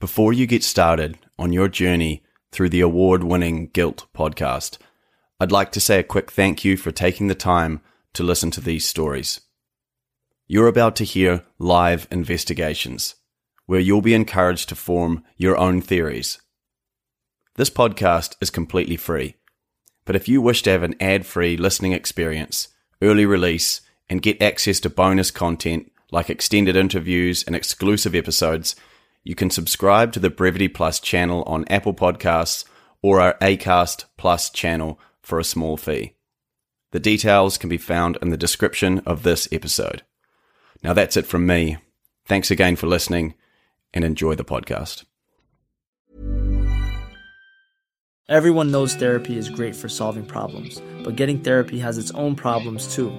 Before you get started on your journey through the award winning Guilt podcast, I'd like to say a quick thank you for taking the time to listen to these stories. You're about to hear live investigations, where you'll be encouraged to form your own theories. This podcast is completely free, but if you wish to have an ad free listening experience, early release, and get access to bonus content like extended interviews and exclusive episodes, you can subscribe to the Brevity Plus channel on Apple Podcasts or our Acast Plus channel for a small fee. The details can be found in the description of this episode. Now that's it from me. Thanks again for listening and enjoy the podcast. Everyone knows therapy is great for solving problems, but getting therapy has its own problems too,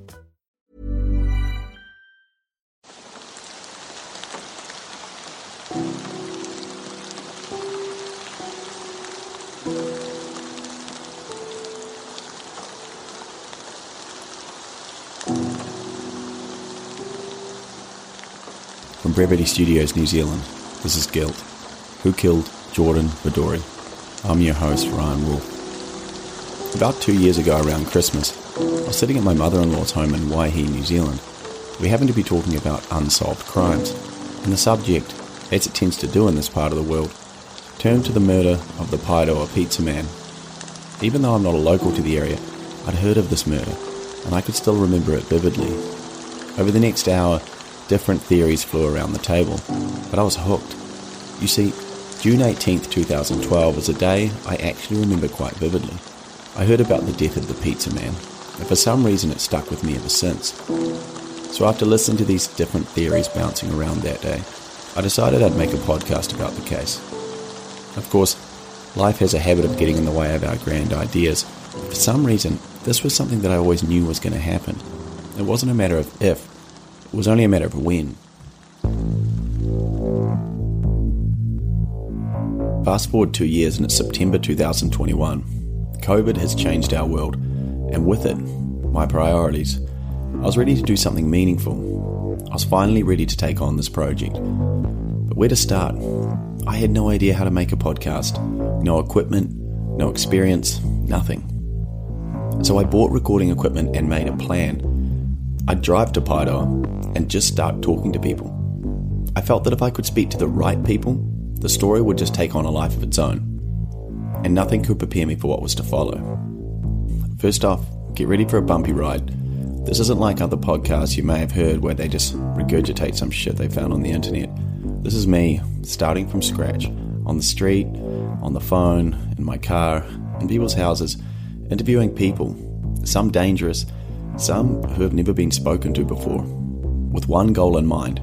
From Brevity Studios, New Zealand, this is Guilt. Who killed Jordan Vidori? I'm your host, Ryan Wolf. About two years ago, around Christmas, I was sitting at my mother in law's home in Waihi, New Zealand. We happened to be talking about unsolved crimes, and the subject, as it tends to do in this part of the world, turned to the murder of the Paeroa pizza man. Even though I'm not a local to the area, I'd heard of this murder, and I could still remember it vividly. Over the next hour, different theories flew around the table, but I was hooked. You see, June 18th, 2012 was a day I actually remember quite vividly. I heard about the death of the pizza man, and for some reason it stuck with me ever since. So after listening to these different theories bouncing around that day, I decided I'd make a podcast about the case. Of course, life has a habit of getting in the way of our grand ideas. For some reason, this was something that I always knew was going to happen. It wasn't a matter of if, it was only a matter of when. Fast forward two years and it's September 2021. COVID has changed our world, and with it, my priorities. I was ready to do something meaningful. I was finally ready to take on this project. But where to start? I had no idea how to make a podcast. No equipment, no experience, nothing. So I bought recording equipment and made a plan. I'd drive to Paeroa and just start talking to people. I felt that if I could speak to the right people, the story would just take on a life of its own, and nothing could prepare me for what was to follow. First off, get ready for a bumpy ride. This isn't like other podcasts you may have heard where they just regurgitate some shit they found on the internet. This is me, starting from scratch, on the street, on the phone, in my car, in people's houses, interviewing people, some dangerous, some who have never been spoken to before, with one goal in mind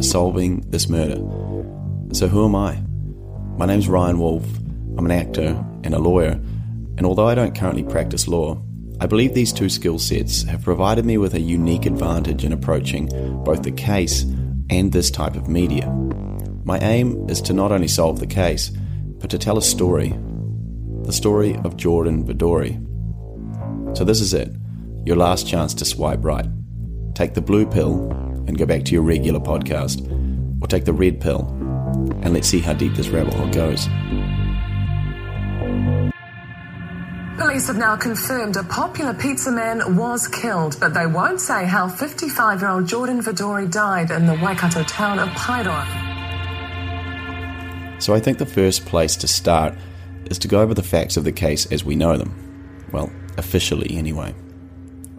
solving this murder. So, who am I? My name's Ryan Wolf. I'm an actor and a lawyer, and although I don't currently practice law, I believe these two skill sets have provided me with a unique advantage in approaching both the case and this type of media. My aim is to not only solve the case, but to tell a story the story of Jordan Vidori. So, this is it your last chance to swipe right. Take the blue pill and go back to your regular podcast, or take the red pill and let's see how deep this rabbit hole goes. Police have now confirmed a popular pizza man was killed, but they won't say how 55 year old Jordan Vidori died in the Waikato town of Paeroa. So I think the first place to start is to go over the facts of the case as we know them. Well, officially, anyway.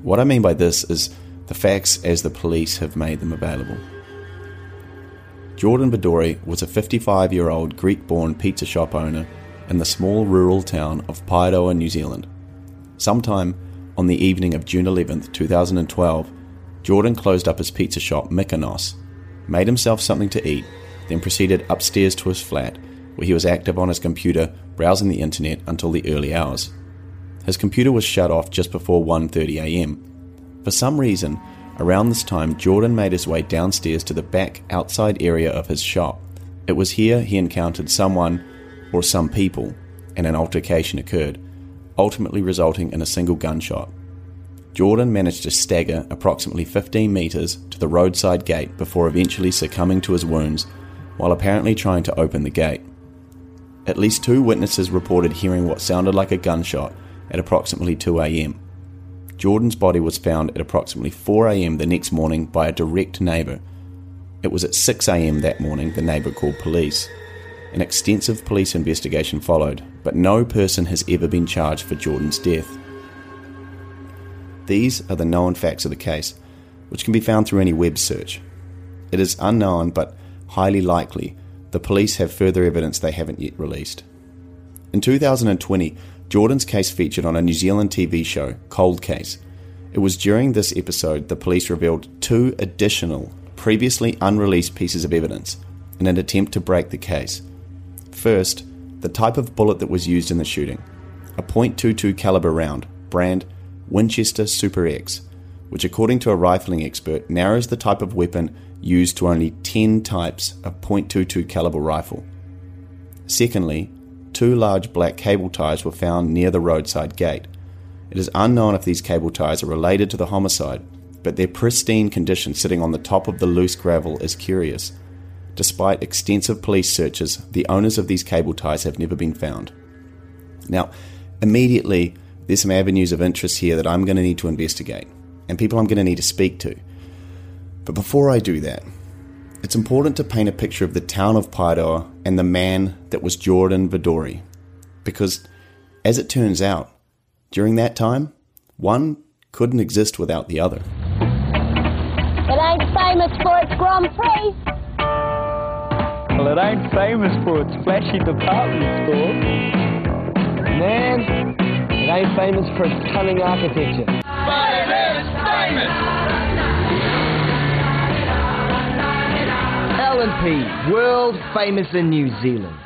What I mean by this is the facts as the police have made them available. Jordan Vidori was a 55 year old Greek born pizza shop owner in the small rural town of Paeroa, New Zealand. Sometime on the evening of June 11, 2012, Jordan closed up his pizza shop, Mykonos, made himself something to eat, then proceeded upstairs to his flat, where he was active on his computer browsing the internet until the early hours. His computer was shut off just before 1:30 a.m. For some reason, around this time Jordan made his way downstairs to the back outside area of his shop. It was here he encountered someone or some people and an altercation occurred, ultimately resulting in a single gunshot. Jordan managed to stagger approximately 15 metres to the roadside gate before eventually succumbing to his wounds while apparently trying to open the gate. At least two witnesses reported hearing what sounded like a gunshot at approximately 2 am. Jordan's body was found at approximately 4 am the next morning by a direct neighbour. It was at 6 am that morning the neighbour called police. An extensive police investigation followed, but no person has ever been charged for Jordan's death. These are the known facts of the case, which can be found through any web search. It is unknown, but highly likely the police have further evidence they haven't yet released. In 2020, Jordan's case featured on a New Zealand TV show, Cold Case. It was during this episode the police revealed two additional, previously unreleased pieces of evidence in an attempt to break the case. First, the type of bullet that was used in the shooting a .22 caliber round, brand Winchester Super X, which, according to a rifling expert, narrows the type of weapon used to only 10 types of .22 caliber rifle. Secondly, two large black cable ties were found near the roadside gate. It is unknown if these cable ties are related to the homicide, but their pristine condition sitting on the top of the loose gravel is curious. Despite extensive police searches, the owners of these cable ties have never been found. Now, immediately, there's some avenues of interest here that I'm going to need to investigate and people I'm going to need to speak to. But before I do that, it's important to paint a picture of the town of Paeroa and the man that was Jordan Vidori. Because, as it turns out, during that time, one couldn't exist without the other. It ain't famous for its Grand Prix. Well, it ain't famous for its flashy department store. Man, it ain't famous for its cunning architecture. But it is famous! L&P, world famous in New Zealand.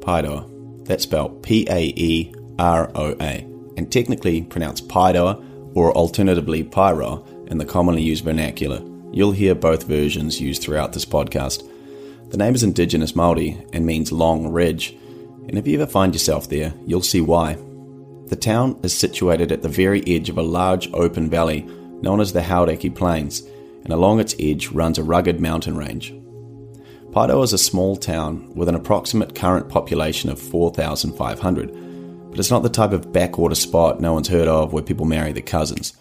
Paeroa. That's spelled P A E R O A, and technically pronounced Paeroa or alternatively Pyro in the commonly used vernacular. You'll hear both versions used throughout this podcast. The name is Indigenous Māori and means long ridge, and if you ever find yourself there, you'll see why. The town is situated at the very edge of a large open valley known as the Hauraki Plains, and along its edge runs a rugged mountain range. Paeroa is a small town with an approximate current population of 4,500, but it's not the type of backwater spot no one's heard of where people marry their cousins.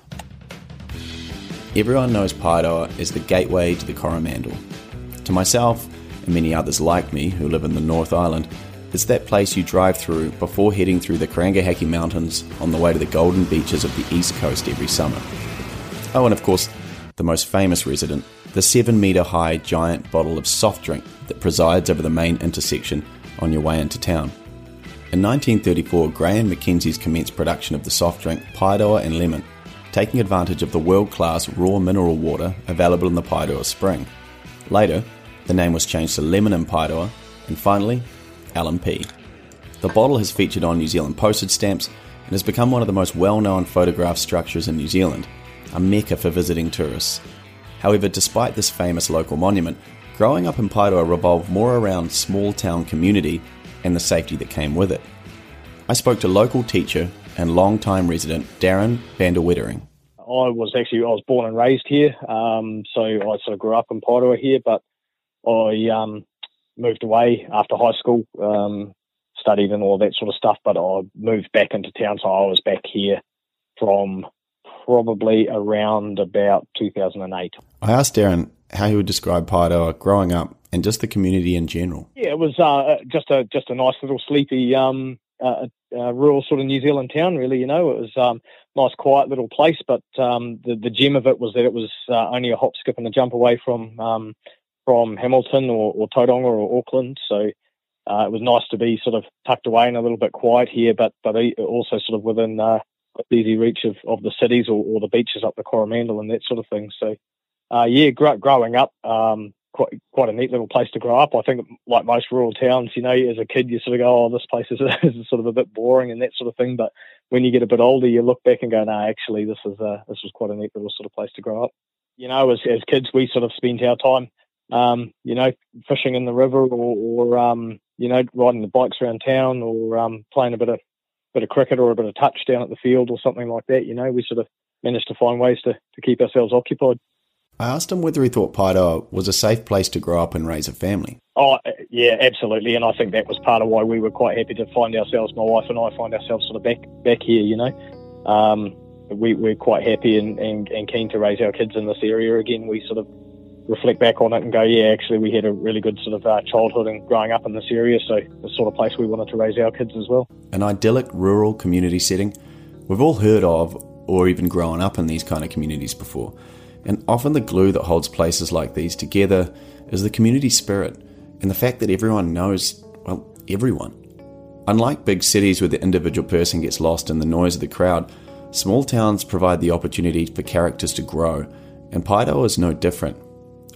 Everyone knows Paeroa as the gateway to the Coromandel. To myself, and many others like me who live in the North Island, it's that place you drive through before heading through the Karangahake Mountains on the way to the golden beaches of the East Coast every summer. Oh, and of course, the most famous resident, the 7 metre high giant bottle of soft drink that presides over the main intersection on your way into town. In 1934, Graham Mackenzie's commenced production of the soft drink Paeroa and Lemon, taking advantage of the world class raw mineral water available in the Paeroa spring. Later, the name was changed to Lemon and Paeroa, and finally, L&P. The bottle has featured on New Zealand postage stamps and has become one of the most well known photograph structures in New Zealand, a mecca for visiting tourists. However, despite this famous local monument, growing up in Paeroa revolved more around small town community and the safety that came with it. I spoke to local teacher and long-time resident Darren van der. I was actually I was born and raised here, um, so I sort of grew up in Paeroa here, but I um, moved away after high school, um, studied and all that sort of stuff. But I moved back into town, so I was back here from probably around about 2008. I asked Darren how he would describe Paeroa growing up and just the community in general. Yeah, it was uh, just a just a nice little sleepy um, uh, uh, rural sort of New Zealand town. Really, you know, it was um, nice, quiet little place. But um, the the gem of it was that it was uh, only a hop, skip, and a jump away from um, from Hamilton or, or Tauranga or Auckland. So uh, it was nice to be sort of tucked away and a little bit quiet here, but but also sort of within uh, easy reach of, of the cities or, or the beaches up the Coromandel and that sort of thing. So, uh, yeah, gr- growing up, um, quite quite a neat little place to grow up. I think, like most rural towns, you know, as a kid, you sort of go, "Oh, this place is, is sort of a bit boring" and that sort of thing. But when you get a bit older, you look back and go, "No, actually, this is uh, this was quite a neat little sort of place to grow up." You know, as as kids, we sort of spent our time, um, you know, fishing in the river or, or um, you know, riding the bikes around town or um, playing a bit of bit of cricket or a bit of touch down at the field or something like that. You know, we sort of managed to find ways to, to keep ourselves occupied. I asked him whether he thought Paeroa was a safe place to grow up and raise a family. Oh, yeah, absolutely. And I think that was part of why we were quite happy to find ourselves, my wife and I find ourselves sort of back back here, you know. Um, we, we're quite happy and, and, and keen to raise our kids in this area again. We sort of reflect back on it and go, yeah, actually, we had a really good sort of uh, childhood and growing up in this area, so the sort of place we wanted to raise our kids as well. An idyllic rural community setting. We've all heard of or even grown up in these kind of communities before. And often the glue that holds places like these together is the community spirit and the fact that everyone knows, well, everyone. Unlike big cities where the individual person gets lost in the noise of the crowd, small towns provide the opportunity for characters to grow, and Paeroa is no different.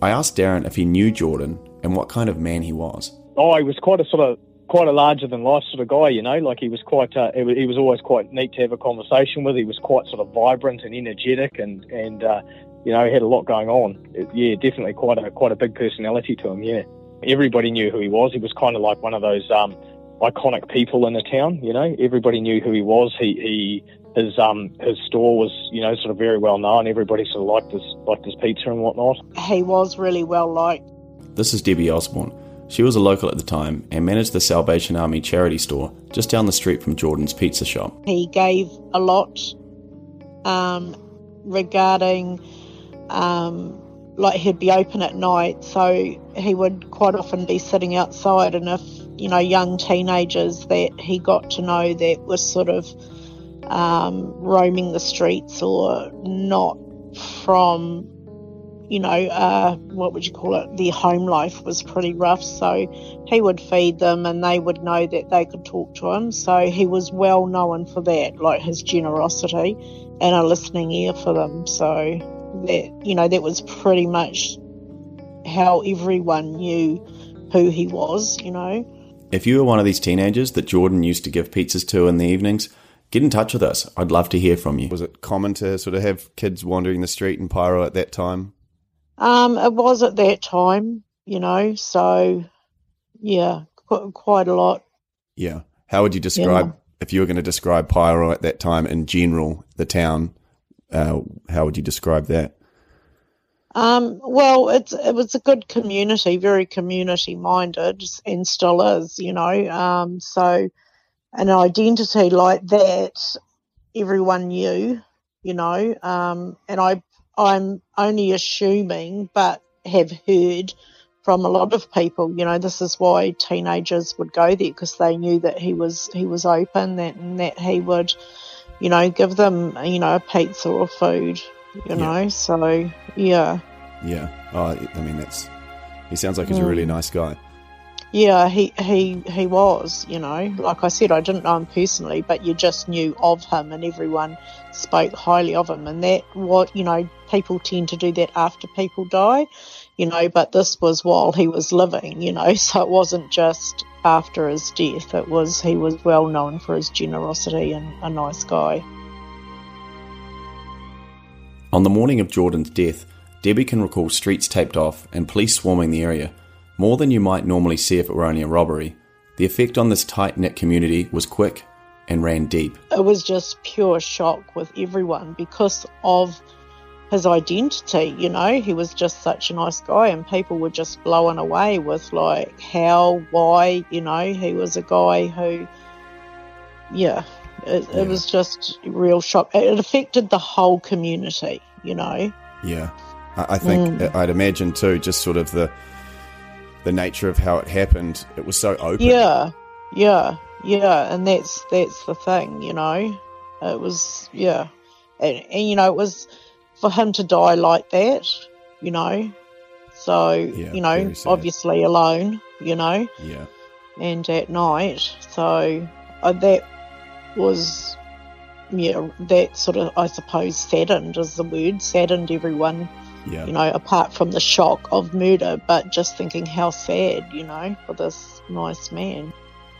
I asked Darren if he knew Jordan and what kind of man he was. Oh, he was quite a sort of quite a larger than life sort of guy, you know. Like he was quite, uh, he was always quite neat to have a conversation with. He was quite sort of vibrant and energetic, and and uh, you know, he had a lot going on. Yeah, definitely quite a quite a big personality to him. Yeah, everybody knew who he was. He was kind of like one of those um, iconic people in the town. You know, everybody knew who he was. He he his um his store was you know sort of very well known. Everybody sort of liked his liked his pizza and whatnot. He was really well liked. This is Debbie Osborne. She was a local at the time and managed the Salvation Army charity store just down the street from Jordan's pizza shop. He gave a lot um, regarding um, like he'd be open at night, so he would quite often be sitting outside. And if you know young teenagers that he got to know that were sort of um, roaming the streets or not from, you know, uh, what would you call it? Their home life was pretty rough, so he would feed them, and they would know that they could talk to him. So he was well known for that, like his generosity and a listening ear for them. So that you know that was pretty much how everyone knew who he was. You know. If you were one of these teenagers that Jordan used to give pizzas to in the evenings, get in touch with us. I'd love to hear from you. Was it common to sort of have kids wandering the street in Pyro at that time? Um, it was at that time, you know. So, yeah, qu- quite a lot. Yeah. How would you describe yeah. if you were going to describe Pyro at that time in general, the town? Uh, how would you describe that? Um, well, it's it was a good community, very community minded, and still is, you know. Um, so, an identity like that, everyone knew, you know. Um, and I, I'm only assuming, but have heard from a lot of people, you know, this is why teenagers would go there because they knew that he was he was open, that and that he would you know, give them, you know, a pizza or food, you yeah. know. So, yeah. Yeah. Oh, I mean, that's, he sounds like he's a really mm. nice guy. Yeah, he, he, he was, you know. Like I said, I didn't know him personally, but you just knew of him and everyone spoke highly of him. And that, what, you know, people tend to do that after people die, you know, but this was while he was living, you know, so it wasn't just after his death. It was he was well known for his generosity and a nice guy. On the morning of Jordan's death, Debbie can recall streets taped off and police swarming the area, more than you might normally see if it were only a robbery. The effect on this tight knit community was quick and ran deep. It was just pure shock with everyone because of his identity. You know, he was just such a nice guy, and people were just blown away with like how, why. You know, he was a guy who, yeah, it, yeah. it was just real shock. It affected the whole community. You know. Yeah, I, I think mm. I'd imagine too. Just sort of the the nature of how it happened. It was so open. Yeah, yeah, yeah, and that's that's the thing. You know, it was yeah, and, and you know it was for him to die like that, you know. So, yeah, you know, obviously alone, you know. Yeah. and at night. So uh, that was, yeah, that sort of, I suppose, saddened is the word, saddened everyone. Yeah. You know, apart from the shock of murder, but just thinking how sad, you know, for this nice man.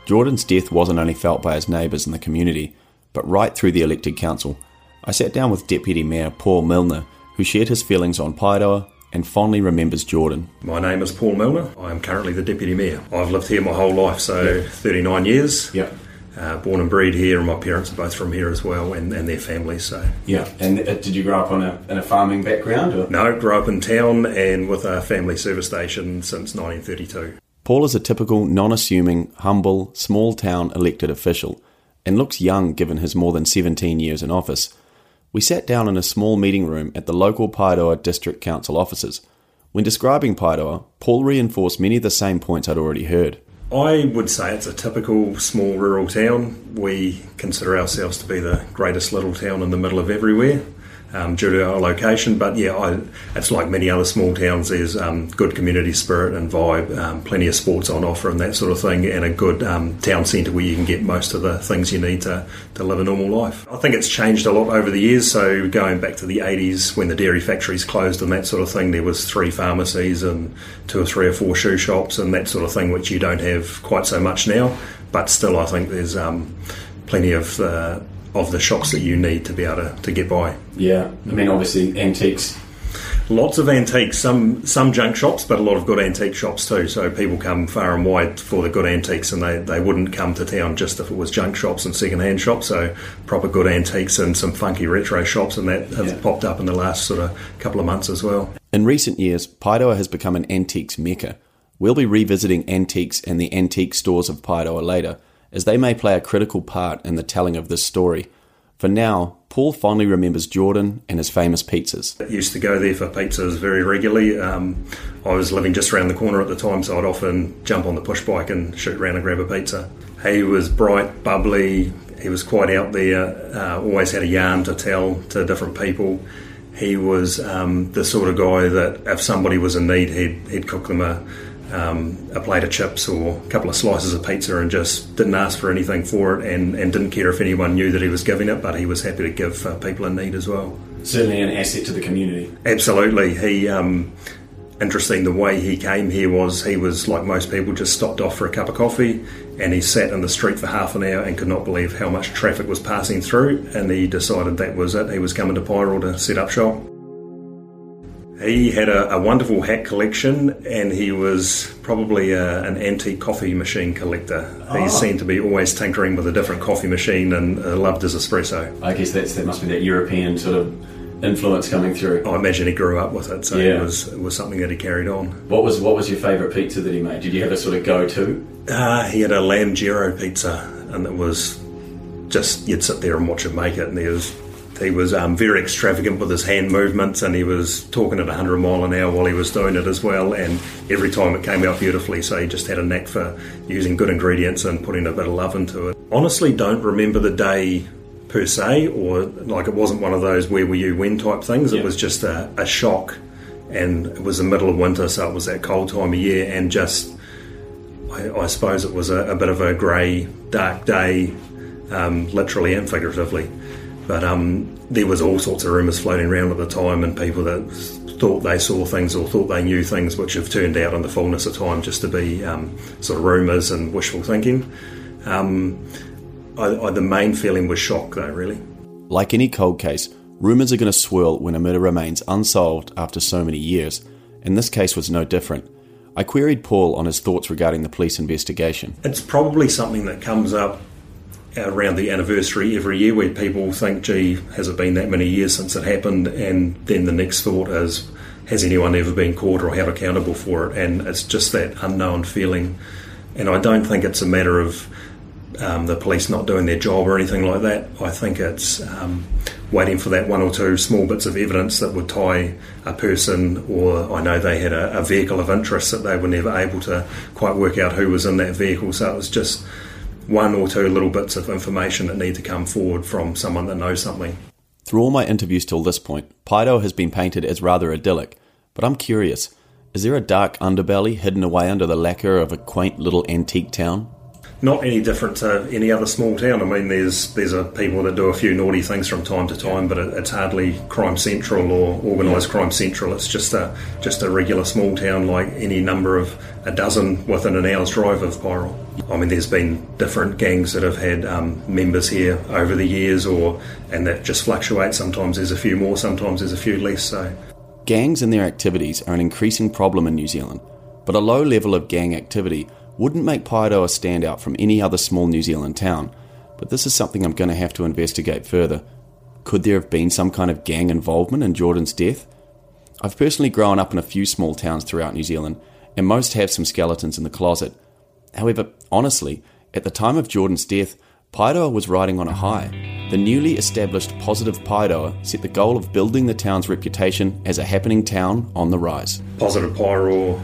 Jordan's death wasn't only felt by his neighbours and the community, but right through the elected council. I sat down with Deputy Mayor Paul Milner, who shared his feelings on Paeroa and fondly remembers Jordan. My name is Paul Milner. I am currently the Deputy Mayor. I've lived here my whole life, so 39 years. Yep. Uh, born and bred here, and my parents are both from here as well, and, and their families. So yeah. And uh, did you grow up on a, in a farming background? Or? No, grew up in town and with a family service station since 1932. Paul is a typical, non-assuming, humble, small-town elected official, and looks young given his more than 17 years in office. We sat down in a small meeting room at the local Paeroa District Council offices. When describing Paeroa, Paul reinforced many of the same points I'd already heard. I would say it's a typical small rural town. We consider ourselves to be the greatest little town in the middle of everywhere um, due to our location. But yeah, I, it's like many other small towns. There's um, good community spirit and vibe, um, plenty of sports on offer and that sort of thing, and a good um, town centre where you can get most of the things you need to, to live a normal life. I think it's changed a lot over the years. So going back to the 80s when the dairy factories closed and that sort of thing, there was three pharmacies and two or three or four shoe shops and that sort of thing, which you don't have quite so much now. But still, I think there's um, plenty of uh, of the shops that you need to be able to, to get by. Yeah, I mean, obviously, antiques. Lots of antiques, some some junk shops, but a lot of good antique shops too. So people come far and wide for the good antiques, and they, they wouldn't come to town just if it was junk shops and second hand shops. So proper good antiques and some funky retro shops, and that have yeah. popped up in the last sort of couple of months as well. In recent years, Paeroa has become an antiques mecca. We'll be revisiting antiques and the antique stores of Paeroa later, as they may play a critical part in the telling of this story. For now, Paul fondly remembers Jordan and his famous pizzas. I used to go there for pizzas very regularly. Um, I was living just around the corner at the time, so I'd often jump on the push bike and shoot around and grab a pizza. He was bright, bubbly, he was quite out there, uh, always had a yarn to tell to different people. He was um, the sort of guy that if somebody was in need, he'd, he'd cook them a, um, a plate of chips or a couple of slices of pizza and just didn't ask for anything for it and, and didn't care if anyone knew that he was giving it, but he was happy to give uh, people in need as well. Certainly an asset to the community. Absolutely. He, um, interesting, the way he came here was he was like most people, just stopped off for a cup of coffee and he sat in the street for half an hour and could not believe how much traffic was passing through. And he decided that was it. He was coming to Paeroa to set up shop. He had a, a, wonderful hat collection and he was probably a, an antique coffee machine collector. Oh. He seemed to be always tinkering with a different coffee machine and uh, loved his espresso. I guess that's, that must be that European sort of influence coming through. I imagine he grew up with it, so yeah. it, was, it was something that he carried on. What was what was your favourite pizza that he made? Did you have a sort of go to? Uh, he had a lamb gyro pizza and it was just, you'd sit there and watch him make it and there was he was um, very extravagant with his hand movements and he was talking at 100 mile an hour while he was doing it as well and every time it came out beautifully so he just had a knack for using good ingredients and putting a bit of love into it. Honestly don't remember the day per se or like it wasn't one of those where were you when type things. It was just a, a shock and it was the middle of winter so it was that cold time of year and just I, I suppose it was a, a, bit of a grey dark day um, literally and figuratively but um, there was all sorts of rumours floating around at the time, and people that thought they saw things or thought they knew things, which have turned out in the fullness of time just to be um, sort of rumours and wishful thinking. Um, I, I, the main feeling was shock, though, really. Like any cold case, rumours are going to swirl when a murder remains unsolved after so many years, and this case was no different. I queried Paul on his thoughts regarding the police investigation. It's probably something that comes up around the anniversary every year where people think, gee, has it been that many years since it happened? And then the next thought is, has anyone ever been caught or held accountable for it? And it's just that unknown feeling. And I don't think it's a matter of um, the police not doing their job or anything like that. I think it's um, waiting for that one or two small bits of evidence that would tie a person, or I know they had a, a vehicle of interest that they were never able to quite work out who was in that vehicle. So it was just one or two little bits of information that need to come forward from someone that knows something. Through all my interviews till this point, Paeroa has been painted as rather idyllic, but I'm curious. Is there a dark underbelly hidden away under the lacquer of a quaint little antique town? not any different to any other small town. I mean, there's there's a people that do a few naughty things from time to time, but it, it's hardly crime central or organised crime central. It's just a just a regular small town like any number of a dozen within an hour's drive of Pirel. I mean, there's been different gangs that have had um, members here over the years, or and that just fluctuates. Sometimes there's a few more, sometimes there's a few less. So, gangs and their activities are an increasing problem in New Zealand, but a low level of gang activity wouldn't make Paeroa stand out from any other small New Zealand town, but this is something I'm going to have to investigate further. Could there have been some kind of gang involvement in Jordan's death? I've personally grown up in a few small towns throughout New Zealand, and most have some skeletons in the closet. However, honestly, at the time of Jordan's death, Paeroa was riding on a high. The newly established Positive Paeroa set the goal of building the town's reputation as a happening town on the rise. Positive Paeroa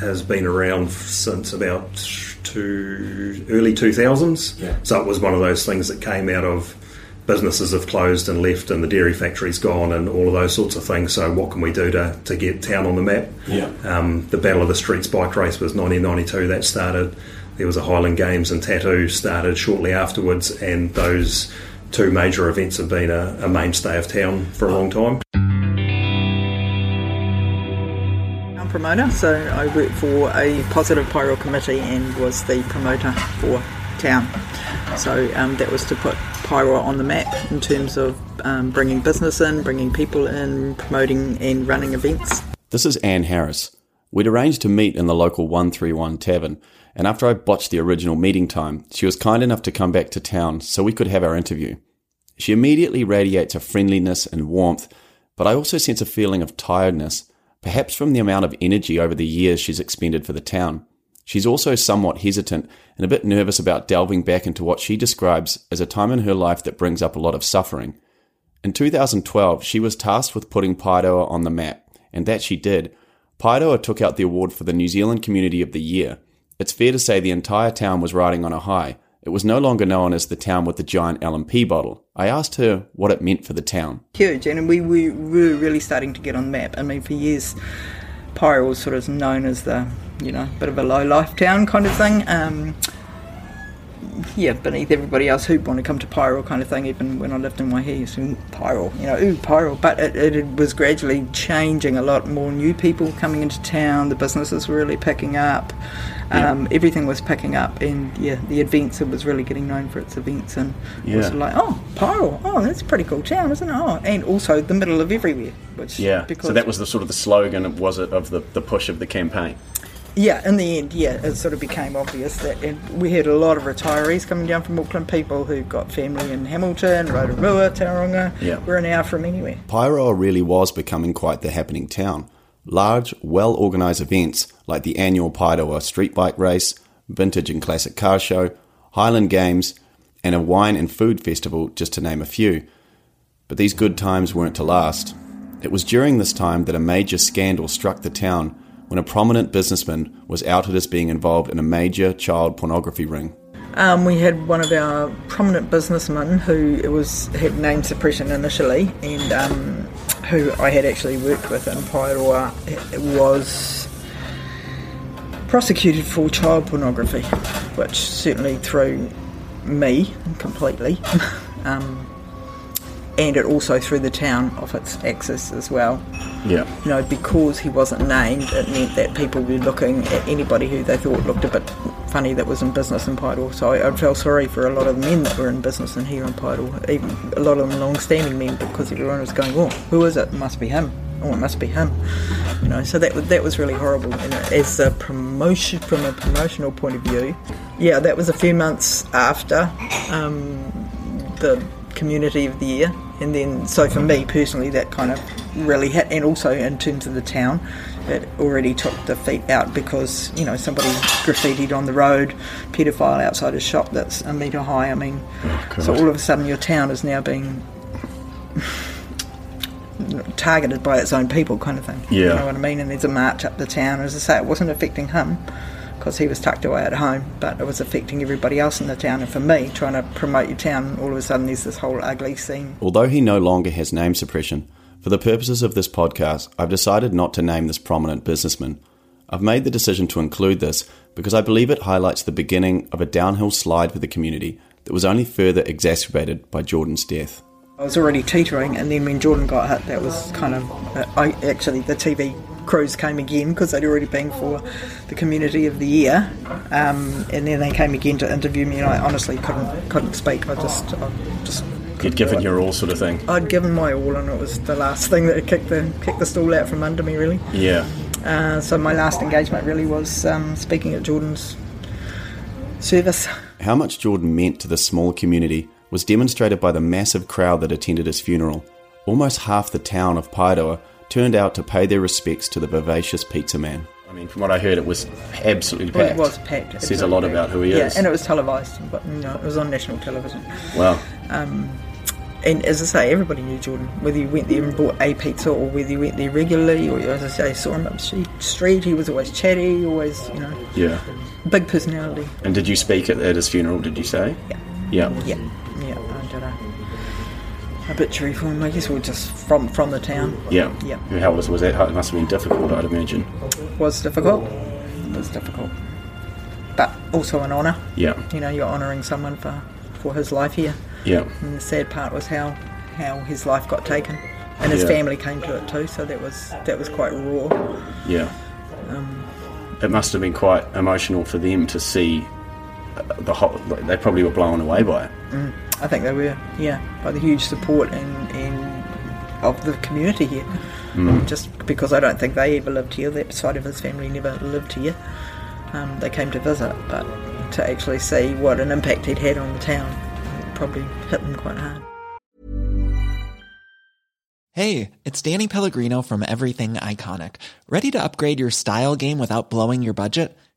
has been around since about two, early 2000s. Yeah. So it was one of those things that came out of businesses have closed and left and the dairy factory's gone and all of those sorts of things. So what can we do to, to get town on the map? Yeah. Um, the Battle of the Streets bike race was 1992. That started. There was a Highland Games and Tattoo started shortly afterwards and those two major events have been a, a mainstay of town for a long time. I'm a Promoter, so I worked for a positive Paeroa committee and was the promoter for town. So um, that was to put Paeroa on the map in terms of um, bringing business in, bringing people in, promoting and running events. This is Anne Harris. We'd arranged to meet in the local 131 Tavern, and after I botched the original meeting time, she was kind enough to come back to town so we could have our interview. She immediately radiates a friendliness and warmth, but I also sense a feeling of tiredness perhaps from the amount of energy over the years she's expended for the town. She's also somewhat hesitant and a bit nervous about delving back into what she describes as a time in her life that brings up a lot of suffering. In 2012, she was tasked with putting Paeroa on the map, and that she did. Paeroa took out the award for the New Zealand Community of the Year. It's fair to say the entire town was riding on a high, it was no longer known as the town with the giant L&P bottle. I asked her what it meant for the town. Huge, and we, we were really starting to get on the map. I mean, for years, Pyro was sort of known as the, you know, bit of a low life town kind of thing. Um, yeah, beneath everybody else who'd want to come to Pyro kind of thing. Even when I lived in Waihi, so Pyro, you know, ooh, Pyro. But it, it, was gradually changing. A lot more new people coming into town. The businesses were really picking up. Um, yeah. Everything was picking up, and yeah, the events it was really getting known for its events, and yeah. it was like, oh, Pyro, oh, that's a pretty cool town, isn't it? Oh, and also the middle of everywhere, which yeah. So that was the sort of the slogan, was it, of the the push of the campaign? Yeah, in the end, yeah, it sort of became obvious that we had a lot of retirees coming down from Auckland, people who've got family in Hamilton, Rotorua, Tauranga. Yeah. We're an hour from anywhere. Paeroa really was becoming quite the happening town. Large, well organised events like the annual Paeroa street bike race, vintage and classic car show, Highland Games, and a wine and food festival, just to name a few. But these good times weren't to last. It was during this time that a major scandal struck the town when a prominent businessman was outed as being involved in a major child pornography ring. Um, we had one of our prominent businessmen who was had name suppression initially, and um, who I had actually worked with in Paeroa was prosecuted for child pornography, which certainly threw me completely. um, and it also threw the town off its axis as well. Yeah. You know, because he wasn't named, it meant that people were looking at anybody who they thought looked a bit funny that was in business in Paeroa. So I, I felt sorry for a lot of the men that were in business in here in Paeroa, even a lot of them long-standing men, because everyone was going, "Oh, who is it? it must be him." Oh, it must be him. You know, so that that was really horrible. And as a promotion, from a promotional point of view, yeah, that was a few months after um, the community of the year. And then so for me personally that kind of really hit and also in terms of the town it already took the feet out because you know somebody graffitied on the road pedophile outside a shop that's a metre high I mean oh, so all of a sudden your town is now being targeted by its own people kind of thing. Yeah. you know what I mean? And there's a march up the town. As I say it wasn't affecting him because he was tucked away at home, but it was affecting everybody else in the town. And for me, trying to promote your town, all of a sudden there's this whole ugly scene. Although he no longer has name suppression, For the purposes of this podcast, I've decided not to name this prominent businessman. I've made the decision to include this because I believe it highlights the beginning of a downhill slide for the community that was only further exacerbated by Jordan's death. I was already teetering, and then when Jordan got hit, that was kind of. Uh, I actually the TV crews came again because they'd already been for the Community of the Year, um, and then they came again to interview me, and I honestly couldn't couldn't speak. I just I just. You'd given your all, sort of thing. I'd given my all, and it was the last thing that kicked the kicked the stool out from under me, really. Yeah. Uh, so my last engagement really was um, speaking at Jordan's service. How much Jordan meant to the small community was demonstrated by the massive crowd that attended his funeral. Almost half the town of Paeroa turned out to pay their respects to the vivacious pizza man. I mean, from what I heard, it was absolutely packed. Well, it was packed. It says a lot about who he is. yeah, is. and it was televised, but you know, it was on national television. Wow. Um, and as I say, everybody knew Jordan, whether you went there and bought a pizza or whether you went there regularly, or as I say, saw him up the street. He was always chatty, always, you know. Yeah. Big personality. And did you speak at, at his funeral? Did you say? Yeah. Yeah. Yeah. Obituary for him. I guess we are just from from the town. Yeah. Yeah. How was was that? It must have been difficult, I'd imagine. Was difficult. It was difficult, but also an honour. Yeah. You know, you're honouring someone for for his life here. Yeah. And the sad part was how how his life got taken, and his Yeah. family came to it too. So that was that was quite raw. Yeah. Um, It must have been quite emotional for them to see uh, the whole. They probably were blown away by it. mm, I think they were, yeah, by the huge support and, and of the community here. Mm. Just because I don't think they ever lived here. That side of his family never lived here. Um, they came to visit, but to actually see what an impact he'd had on the town, probably hit them quite hard. Hey, it's Danny Pellegrino from Everything Iconic. Ready to upgrade your style game without blowing your budget?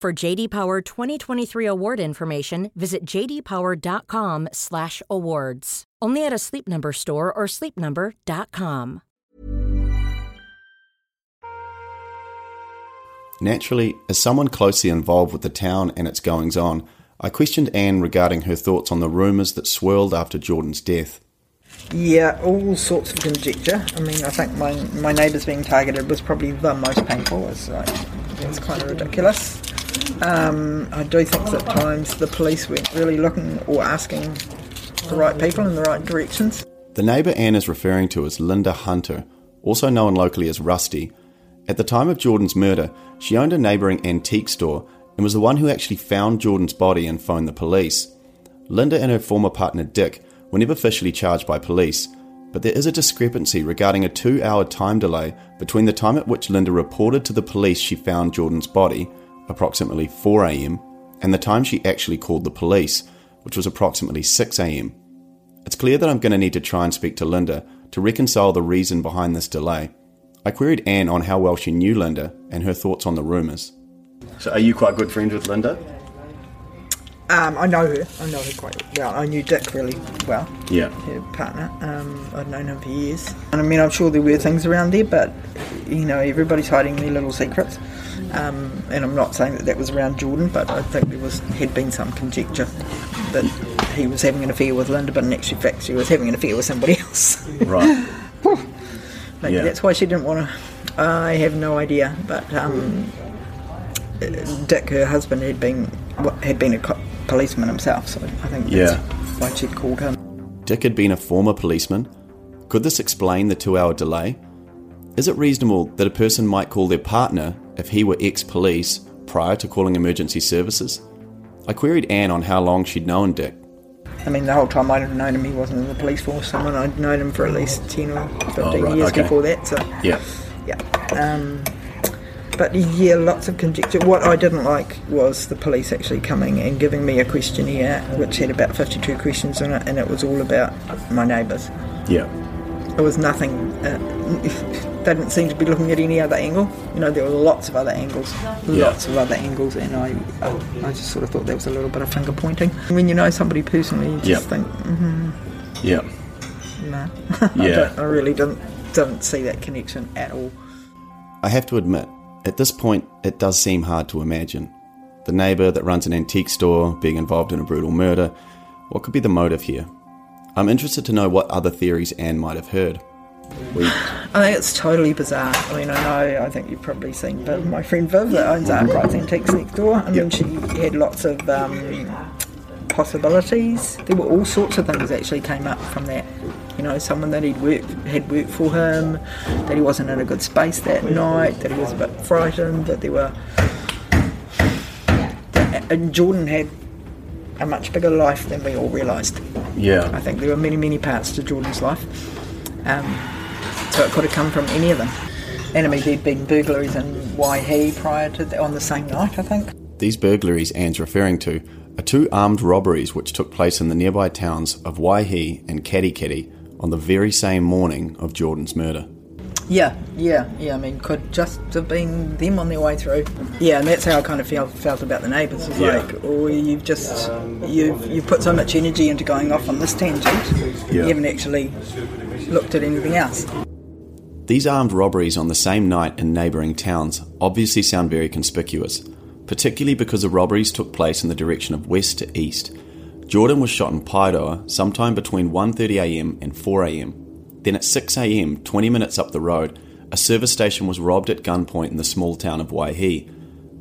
For JD Power 2023 award information, visit jdpower.com/awards. Only at a Sleep Number store or sleepnumber.com. Naturally, as someone closely involved with the town and its goings on, I questioned Anne regarding her thoughts on the rumours that swirled after Jordan's death. Yeah, all sorts of conjecture. I mean, I think my my neighbours being targeted was probably the most painful. It's like uh, it's kind of ridiculous. Um, I do think that at times the police weren't really looking or asking the right people in the right directions. The neighbour Anne is referring to as Linda Hunter, also known locally as Rusty. At the time of Jordan's murder, she owned a neighbouring antique store and was the one who actually found Jordan's body and phoned the police. Linda and her former partner Dick were never officially charged by police, but there is a discrepancy regarding a two hour time delay between the time at which Linda reported to the police she found Jordan's body, approximately 4am, and the time she actually called the police, which was approximately 6am. It's clear that I'm going to need to try and speak to Linda to reconcile the reason behind this delay. I queried Anne on how well she knew Linda and her thoughts on the rumours. So, are you quite good friends with Linda? Um, I know her. I know her quite well. I knew Dick really well. Yeah. Her partner. Um, I'd known him for years. And I mean, I'm sure there were things around there, but you know, everybody's hiding their little secrets. Um, and I'm not saying that that was around Jordan, but I think there was had been some conjecture that he was having an affair with Linda, but in actual fact, she was having an affair with somebody else. Right. Maybe Yeah. that's why she didn't want to. I have no idea, but um, Dick, her husband, had been had been a policeman himself, so I think that's Yeah. why she'd called him. Dick had been a former policeman. Could this explain the two hour delay? Is it reasonable that a person might call their partner if he were ex police prior to calling emergency services. I queried Anne on how long she'd known Dick. I mean, the whole time I'd have known him, he wasn't in the police force. Someone I'd known him for at least 10 or 15 Oh, right, years okay. before that. So, Yeah. yeah. Um, but yeah, lots of conjecture. What I didn't like was the police actually coming and giving me a questionnaire which had about 52 questions in it, and it was all about my neighbours. Yeah. It was nothing. Uh, they didn't seem to be looking at any other angle. You know, there were lots of other angles, Yeah. lots of other angles, and I, I, I just sort of thought there was a little bit of finger pointing. When you know somebody personally, you just Yeah. think, mm Yeah. no, Yeah. I, I really didn't didn't see that connection at all. I have to admit, at this point, it does seem hard to imagine. The neighbour that runs an antique store being involved in a brutal murder. What could be the motive here? I'm interested to know what other theories Anne might have heard. We, I think it's totally bizarre. I mean, I know, I think you've probably seen Viv, my friend Viv, that owns Arkwright's Antiques next door. I mean, she had lots of um, possibilities. There were all sorts of things actually came up from that. You know, someone that he'd worked, had worked for him, that he wasn't in a good space that night, that he was a bit frightened, that there were. And Jordan had a much bigger life than we all realised. Yeah. I think there were many, many parts to Jordan's life. Um, so it could have come from any of them. And I mean, there'd been burglaries in Waihi prior to the, on the same night, I think. these burglaries Anne's referring to are two armed robberies which took place in the nearby towns of Waihi and Katikati on the very same morning of Jordan's murder. Yeah, yeah, yeah. I mean, could just have been them on their way through. Yeah, and that's how I kind of felt felt about the neighbours. It's Yeah. like, oh, you've just you've you've put so much energy into going off on this tangent. Yeah. You haven't actually looked at anything else. These armed robberies on the same night in neighbouring towns obviously sound very conspicuous, particularly because the robberies took place in the direction of west to east. Jordan was shot in Paeroa sometime between 1.30am and 4am. Then at 6am, 20 minutes up the road, a service station was robbed at gunpoint in the small town of Waihi.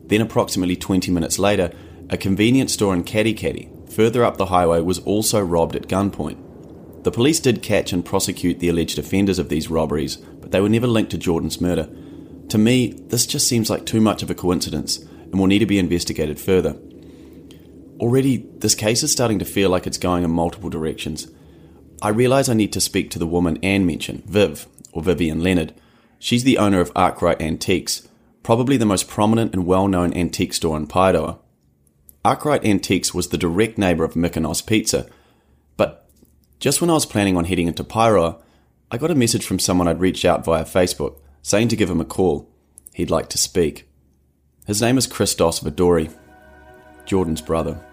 Then approximately 20 minutes later, a convenience store in Katikati, further up the highway, was also robbed at gunpoint. The police did catch and prosecute the alleged offenders of these robberies, but they were never linked to Jordan's murder. To me, this just seems like too much of a coincidence and will need to be investigated further. Already, this case is starting to feel like it's going in multiple directions. I realise I need to speak to the woman Anne mentioned, Viv, or Vivian Leonard. She's the owner of Arkwright Antiques, probably the most prominent and well known antique store in Paeroa. Arkwright Antiques was the direct neighbour of Mykonos Pizza, but just when I was planning on heading into Paeroa, I got a message from someone I'd reached out via Facebook saying to give him a call. He'd like to speak. His name is Christos Vidori, Jordan's brother.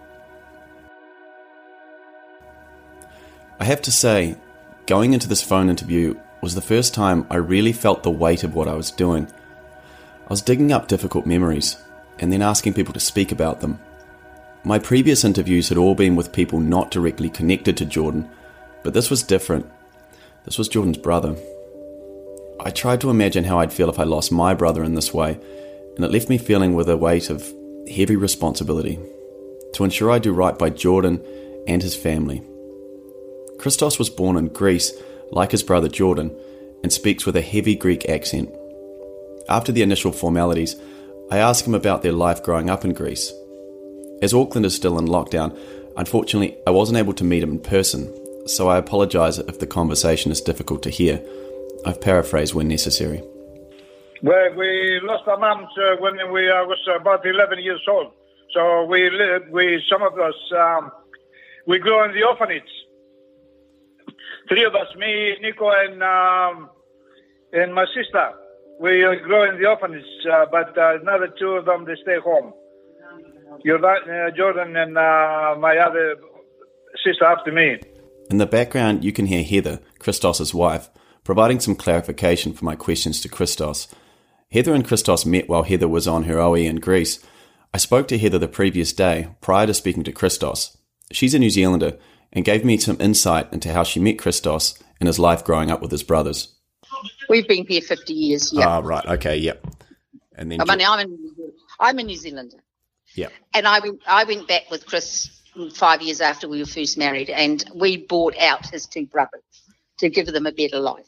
I have to say, going into this phone interview was the first time I really felt the weight of what I was doing. I was digging up difficult memories and then asking people to speak about them. My previous interviews had all been with people not directly connected to Jordan, but this was different. This was Jordan's brother. I tried to imagine how I'd feel if I lost my brother in this way, and it left me feeling with a weight of heavy responsibility to ensure I do right by Jordan and his family. Christos was born in Greece, like his brother Jordan, and speaks with a heavy Greek accent. After the initial formalities, I asked him about their life growing up in Greece. As Auckland is still in lockdown, unfortunately, I wasn't able to meet him in person, so I apologise if the conversation is difficult to hear. I've paraphrased when necessary. Well, we lost our moms uh, when we uh, was about 11 years old. So we, lived, we some of us, um, we grew in the orphanage. Three of us, me, Nico, and um, and my sister. We grew in the orphanage, uh, but uh, another two of them they stay home. Jordan, uh, Jordan and uh, my other sister after me. In the background, you can hear Heather, Christos's wife, providing some clarification for my questions to Christos. Heather and Christos met while Heather was on her OE in Greece. I spoke to Heather the previous day prior to speaking to Christos. She's a New Zealander and gave me some insight into how she met Christos and his life growing up with his brothers. We've been here 50 years, yeah. Ah, right. Okay, yep. And then, I mean, I'm a, I'm a New Zealander. yep. And I went, I went back with Chris five years after we were first married, and we bought out his two brothers to give them a better life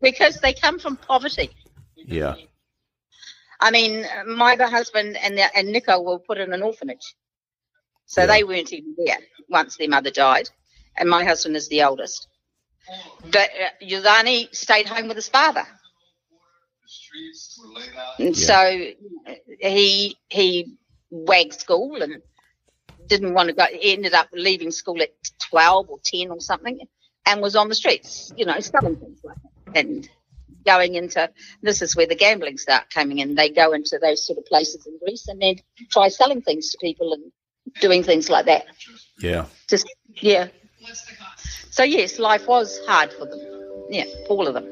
because they come from poverty. Yeah. I mean, my husband and the, and Nico were put in an orphanage, so they weren't even there once their mother died, and my husband is the oldest. But uh, stayed home with his father. And so uh, he he wagged school and didn't want to go. He ended up leaving school at twelve or ten or something, and was on the streets, you know, selling things like that, and going into. This is where the gambling start coming in. They go into those sort of places in Greece and then try selling things to people and doing things like that. Yeah. Just yeah. So yes, life was hard for them. Yeah, all of them.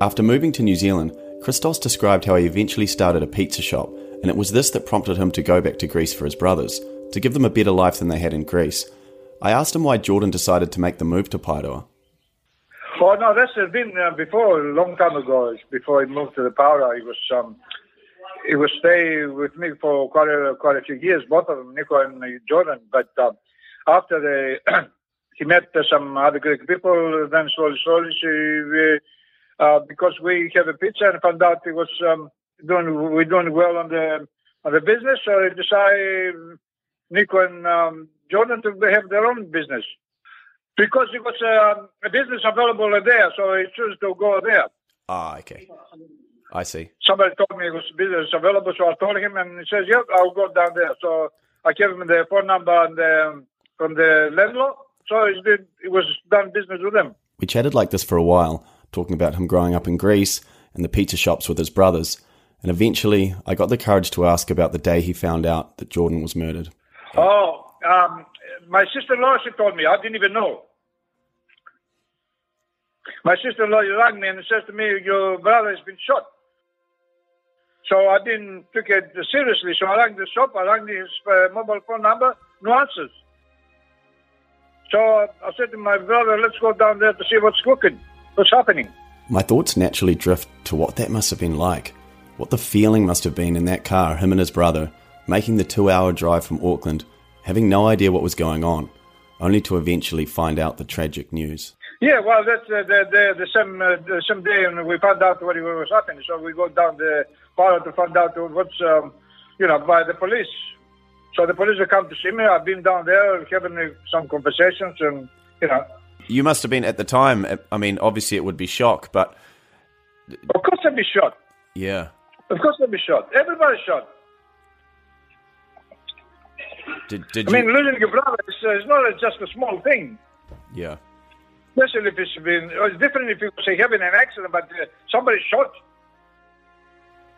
After moving to New Zealand, Christos described how he eventually started a pizza shop, and it was this that prompted him to go back to Greece for his brothers, to give them a better life than they had in Greece. I asked him why Jordan decided to make the move to Paeroa. Oh no, that's been uh, before a long time ago. Before he moved to the Paeroa, he was um, he was stay with me for quite a quite a few years, both of them, Nico and Jordan. But uh, after the he met uh, some other Greek people, then slowly, slowly, she, uh, because we have a pizza and found out he was um, doing we're doing well on the on the business, so they decided Nico and um, Jordan to have their own business because it was uh, a business available there, so he chose to go there. Ah, okay. I see. Somebody told me it was business available, so I told him, and he says, "Yep, I'll go down there." So I gave him the phone number and the, from the landlord. So did. It was done business with them. We chatted like this for a while, talking about him growing up in Greece and the pizza shops with his brothers. And eventually, I got the courage to ask about the day he found out that Jordan was murdered. Oh, um, my sister-in-law, she told me. I didn't even know. My sister-in-law rang me and says to me, "Your brother has been shot." So I didn't take it seriously. So I rang the shop. I rang his uh, mobile phone number. No answers. So I said to my brother, "Let's go down there to see what's cooking, what's happening." My thoughts naturally drift to what that must have been like, what the feeling must have been in that car, him and his brother, making the two-hour drive from Auckland, having no idea what was going on, only to eventually find out the tragic news. Yeah, well, that's uh, the, the, the same uh, the same day, and we found out what was happening. So we go down the pilot to find out what's, um, you know, by the police. So the police have come to see me. I've been down there having uh, some conversations, and you know. You must have been at the time. I mean, obviously it would be shock, but of course I'd be shot. Yeah. Of course I'd be shot. Everybody's shot. Did, did I you... mean, losing your brother is, uh, is not just a small thing. Yeah. Especially if it's been, it's different if you say having an accident, but uh, somebody shot,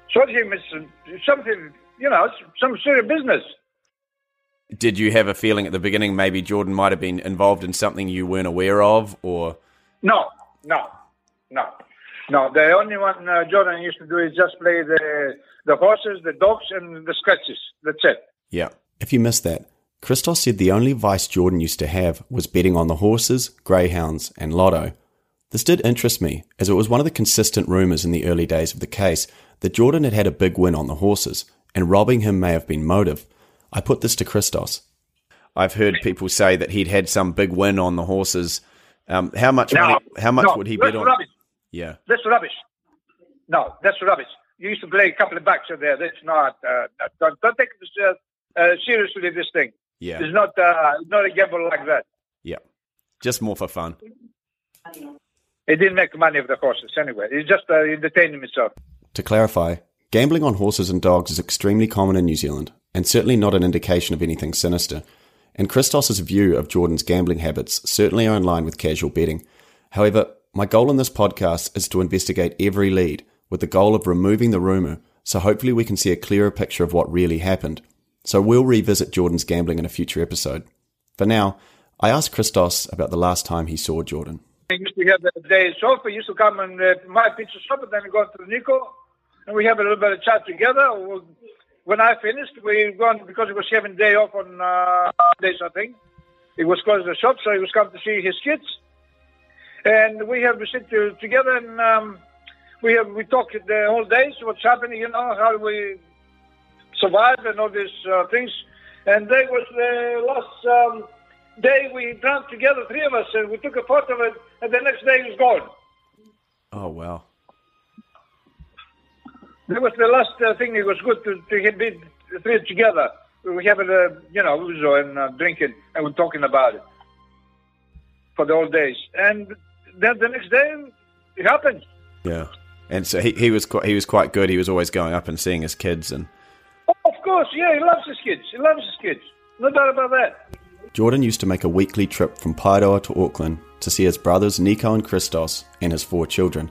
shot him. It's something, you know, some serious business. Did you have a feeling at the beginning maybe Jordan might have been involved in something you weren't aware of, or? No, no, no, no. The only one uh, Jordan used to do is just play the the horses, the dogs, and the scratches. That's it. Yeah. If you missed that, Christos said the only vice Jordan used to have was betting on the horses, greyhounds, and lotto. This did interest me, as it was one of the consistent rumours in the early days of the case that Jordan had had a big win on the horses, and robbing him may have been motive. I put this to Christos. I've heard people say that he'd had some big win on the horses. Um, how much? No, money, how much no, would he bet on? Rubbish. Yeah. That's rubbish. No, that's rubbish. You used to play a couple of bucks there. That's not. Uh, don't, don't take this uh, uh, seriously. This thing. Yeah. It's not. Uh, not a gamble like that. Yeah. Just more for fun. He didn't make money of the horses anyway. He's just uh, entertaining himself. To clarify, gambling on horses and dogs is extremely common in New Zealand, and certainly not an indication of anything sinister. And Christos's view of Jordan's gambling habits certainly are in line with casual betting. However, my goal in this podcast is to investigate every lead with the goal of removing the rumour so hopefully we can see a clearer picture of what really happened. So we'll revisit Jordan's gambling in a future episode. For now, I asked Christos about the last time he saw Jordan. He used to have the days off. He used to come and uh, my pizza shop, and then go to the Nico, and we have a little bit of chat together. When I finished, we gone because it was having day off on uh, days, I think. He was closing the shop, so he was come to see his kids, and we have sit to, together and um, we have we talk the whole days. What's happening? You know how we survive and all these uh, things. And that was the last um, day we drank together, three of us, and we took a photo of it. And the next day he was gone. Oh wow! That was the last uh, thing. It was good to, to be three together. We have a, you know, ouzo and uh, drinking, and we're talking about it for the old days. And then the next day, it happened. Yeah, and so he, he was quite, he was quite good. He was always going up and seeing his kids, and oh, of course, yeah, he loves his kids. He loves his kids. No doubt about that. Jordan used to make a weekly trip from Paeroa to Auckland to see his brothers Nico and Christos and his four children.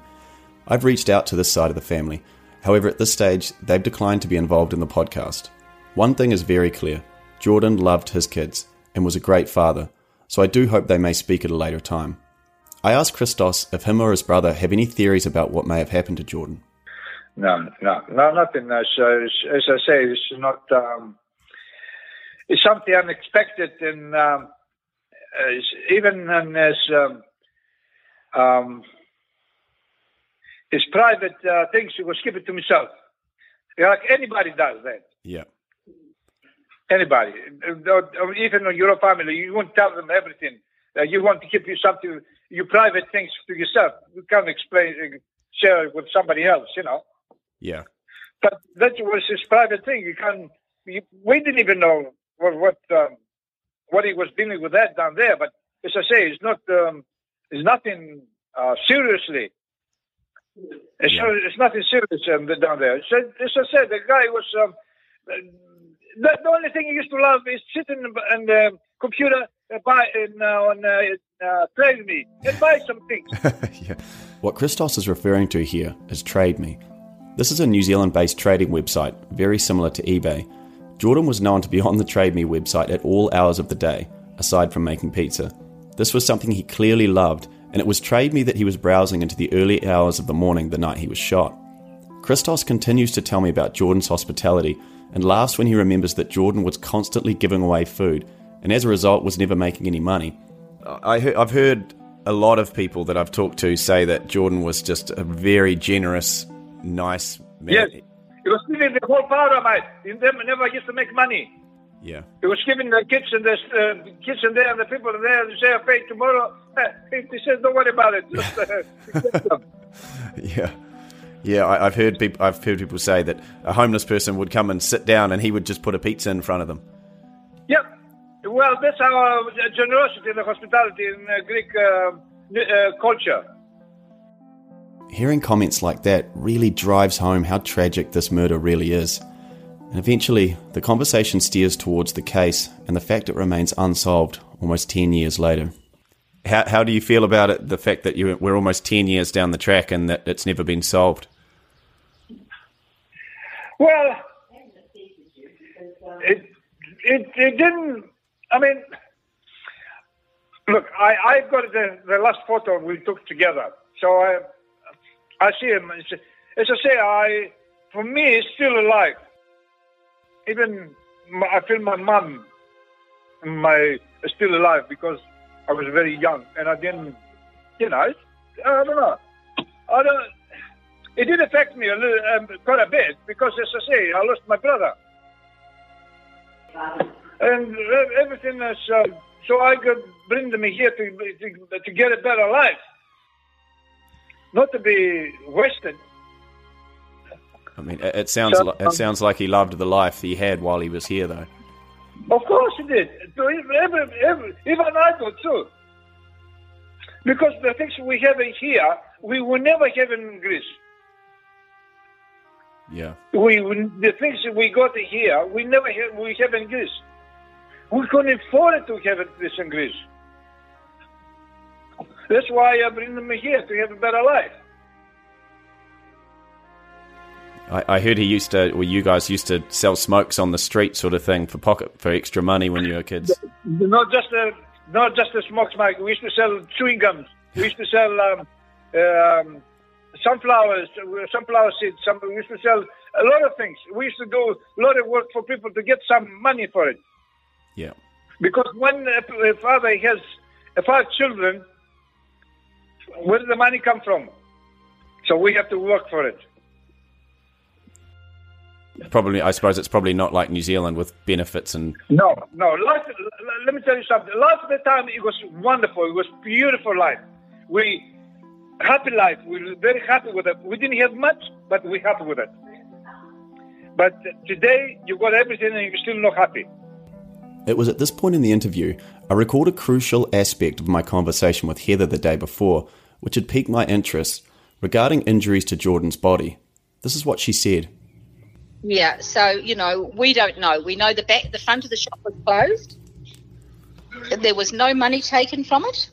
I've reached out to this side of the family. However, at this stage, they've declined to be involved in the podcast. One thing is very clear Jordan loved his kids and was a great father, so I do hope they may speak at a later time. I asked Christos if him or his brother have any theories about what may have happened to Jordan. No, no, no, nothing. As, as, as I say, it's not. Um, it's something unexpected, and um, even as um, um, his private uh, things, he was keeping to himself. Like anybody does that. Yeah. Anybody, even on your family, you won't tell them everything. Uh, you want to keep you something, your private things to yourself. You can't explain, share it with somebody else, you know. Yeah. But that was his private thing. You can't. You, we didn't even know what what um, what he was dealing with that down there. But as I say, it's not um, it's nothing uh, seriously. It's, yeah. it's nothing serious um, down there. So, as I said, the guy was. Um, the, the, only thing he used to love is sitting in the computer uh, buy in, uh, on uh, uh, Trade Me and buy some things. yeah. What Christos is referring to here is Trade Me. This is a New Zealand based trading website, very similar to eBay. Jordan was known to be on the Trade Me website at all hours of the day, aside from making pizza. This was something he clearly loved, and it was Trade Me that he was browsing into the early hours of the morning the night he was shot. Christos continues to tell me about Jordan's hospitality and laughs when he remembers that Jordan was constantly giving away food and as a result was never making any money. I have heard a lot of people that I've talked to say that Jordan was just a very generous, nice man. Yes, he was giving the whole power, mate. He never used to make money. Yeah. He was giving the kids and the uh, kids and there and the people there. They say, "I pay tomorrow." He says, "Don't worry about it." Just, uh, yeah. Yeah, I, have heard people. I've heard people say that a homeless person would come and sit down, and he would just put a pizza in front of them. Yep, well, that's our generosity and hospitality in uh, Greek uh, uh, culture. Hearing comments like that really drives home how tragic this murder really is. And eventually, the conversation steers towards the case and the fact it remains unsolved almost 10 years later. How, how do you feel about it, the fact that you, we're almost 10 years down the track and that it's never been solved? Well, it, it, it didn't I mean, look, I, I've got the, the last photo we took together. So I, I see him. As I say, I, for me, he's still alive. Even I feel my mom, my still alive because I was very young and I didn't, you know, I don't know. I don't. It did affect me a little, um, quite a bit because, as I say, I lost my brother and everything is uh, so I could bring them here to, to, to get a better life, not to be wasted. I mean, it sounds so, it um, sounds like he loved the life he had while he was here, though. Of course he did. Every, every, even I do too. Because the things we have in here, we will never have in Greece. Yeah. We the things we got here, we never have, we have in Greece. We couldn't afford to have this in Greece. That's why I bring them here to have a better life. I, I heard he used to, or you guys used to sell smokes on the street, sort of thing, for pocket for extra money when you were kids. Not just a, not just a smokes, smoke. We used to sell chewing gums. We used to sell um, um, sunflowers, sunflower seeds. Some, we used to sell a lot of things. We used to do a lot of work for people to get some money for it. Yeah. Because when a father has five children, where does the money come from? So we have to work for it. Probably, I suppose it's probably not like New Zealand with benefits and. No, no. Life, let me tell you something. Life at the time it was wonderful. It was beautiful life. We happy life. We were very happy with it. We didn't have much, but we happy with it. But today you got everything and you're still not happy. It was at this point in the interview I recalled a crucial aspect of my conversation with Heather the day before, which had piqued my interest regarding injuries to Jordan's body. This is what she said. Yeah, so you know, we don't know. We know the back, the front of the shop was closed. There was no money taken from it.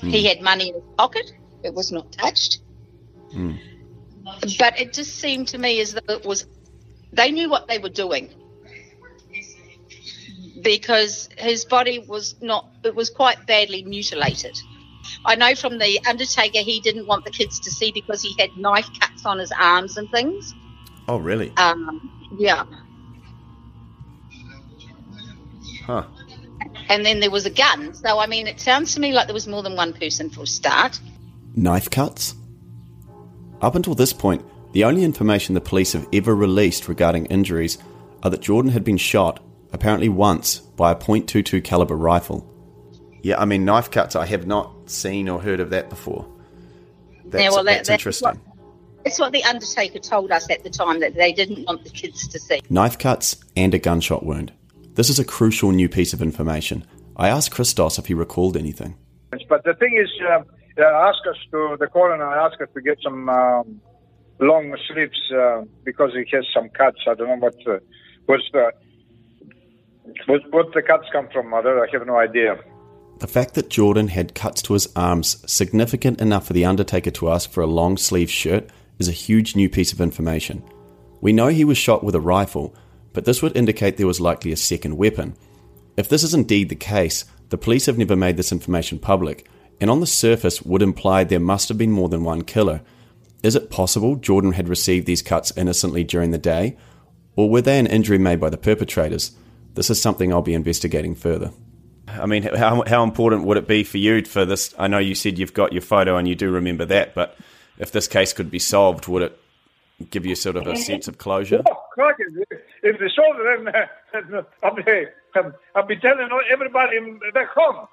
He had money in his pocket. It was not touched. Hmm. But it just seemed to me as though it was. They knew what they were doing because his body was not. It was quite badly mutilated. I know from the undertaker he didn't want the kids to see because he had knife cuts on his arms and things. Oh, really? Um, yeah. Huh. And then there was a gun. So, I mean, it sounds to me like there was more than one person for a start. Knife cuts? Up until this point, the only information the police have ever released regarding injuries are that Jordan had been shot, apparently once, by a .22 caliber rifle. Yeah, I mean, knife cuts, I have not seen or heard of that before. That's, yeah, well, that, that's that's interesting. What, that's what the undertaker told us at the time that they didn't want the kids to see. Knife cuts and a gunshot wound. This is a crucial new piece of information. I asked Christos if he recalled anything. But the thing is, uh, they asked us to, the coroner asked us to get some um, long sleeves uh, because he has some cuts. I don't know what, uh, what's the, what, what the cuts come from. I, don't, I have no idea. The fact that Jordan had cuts to his arms significant enough for the Undertaker to ask for a long sleeve shirt is a huge new piece of information. We know he was shot with a rifle, but this would indicate there was likely a second weapon. If this is indeed the case, the police have never made this information public, and on the surface would imply there must have been more than one killer. Is it possible Jordan had received these cuts innocently during the day, or were they an injury made by the perpetrators? This is something I'll be investigating further. I mean, how, how important would it be for you for this? I know you said you've got your photo and you do remember that, but if this case could be solved, would it give you sort of a sense of closure? Oh, crikey. If they solve it, then uh, I'll, be, um, I'll be telling everybody back home.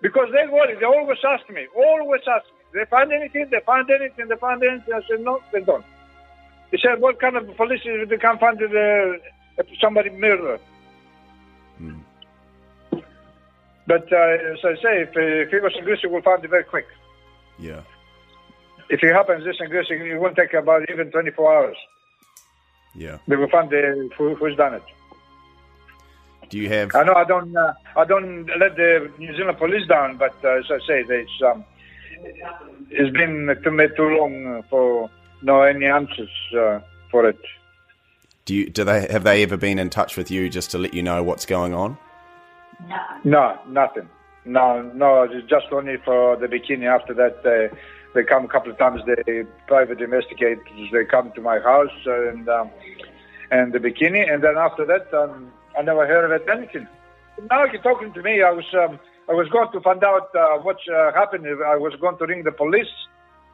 Because they worry. They always ask me, always ask me. They find anything, they find anything, they find anything. I said, no, they don't. They said, what kind of police if they can't find the, uh, somebody murdered? Hmm. But uh, as I say, if, uh, if he was aggressive, we'll find it very quick. Yeah. If it happens, this and this, it won't take about even 24 hours. Yeah. They will find the, who, who's done it. Do you have? I know I don't. Uh, I don't let the New Zealand police down, but uh, as I say, it's um, it's been too, too long for no any answers uh, for it. Do you? Do they have they ever been in touch with you just to let you know what's going on? No, nothing. No, no, it's just only for the bikini. After that, they come a couple of times. They private investigators. They come to my house and um, and the bikini, and then after that, um, I never heard of it anything. Now you're talking to me. I was um, I was going to find out uh, uh, happened. I was going to ring the police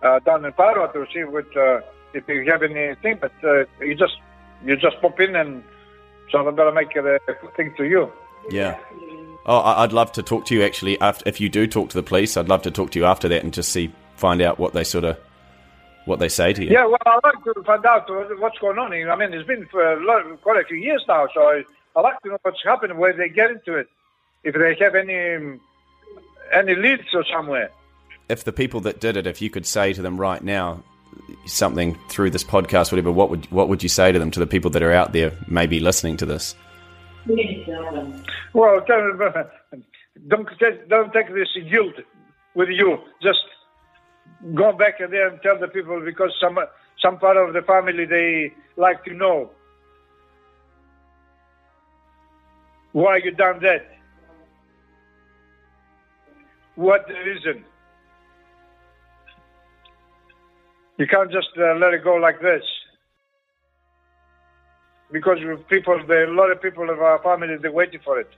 uh, down in Paeroa to see what uh, if you have anything, but uh, you just you just pop in, and so I better make a thing to you. Yeah. Oh, I'd love to talk to you actually. After, if you do talk to the police, I'd love to talk to you after that and just see, find out what they sort of, what they say to you. Yeah, well, I'd like to find out what's going on. here. I mean, it's been for a lot, quite a few years now, so I, I like to know what's happening, where they get into it, if they have any any leads or somewhere. If the people that did it, if you could say to them right now something through this podcast, whatever, what would what would you say to them to the people that are out there maybe listening to this? Well, don't don't take this guilt with you. Just go back there and tell the people because some some part of the family they like to know why you done that. What the reason? You can't just uh, let it go like this because people, there, a lot of people of our family, they're waiting for it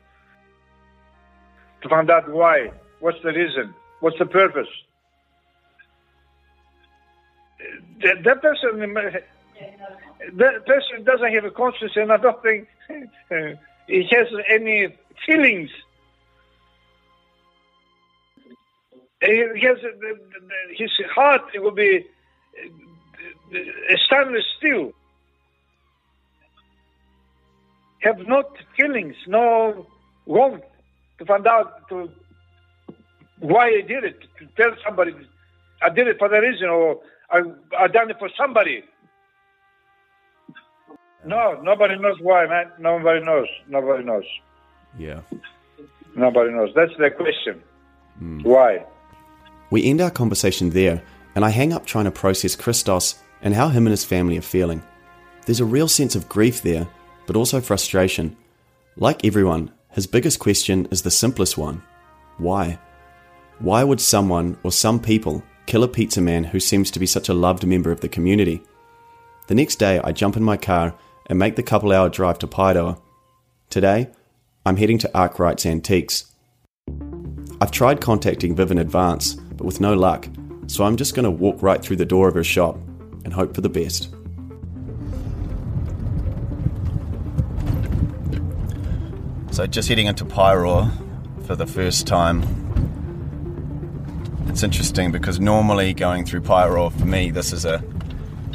to find out why. What's the reason? What's the purpose? That, that person, that person doesn't have a conscience, and I don't think he has any feelings. He has his heart. Will be stainless steel. have no feelings, no warmth to find out to why I did it, to tell somebody I did it for the reason or I I done it for somebody. No, nobody knows why, man. Nobody knows. Nobody knows. Yeah. Nobody knows. That's the question. Hmm. Why? We end our conversation there, and I hang up trying to process Christos and how him and his family are feeling. There's a real sense of grief there, but also frustration. Like everyone, his biggest question is the simplest one why? Why would someone or some people kill a pizza man who seems to be such a loved member of the community? The next day, I jump in my car and make the couple hour drive to Paeroa. Today, I'm heading to Arkwright's Antiques. I've tried contacting Viv in advance, but with no luck, so I'm just going to walk right through the door of her shop and hope for the best. So, just heading into Paeroa for the first time. It's interesting because normally going through Paeroa for me, this is a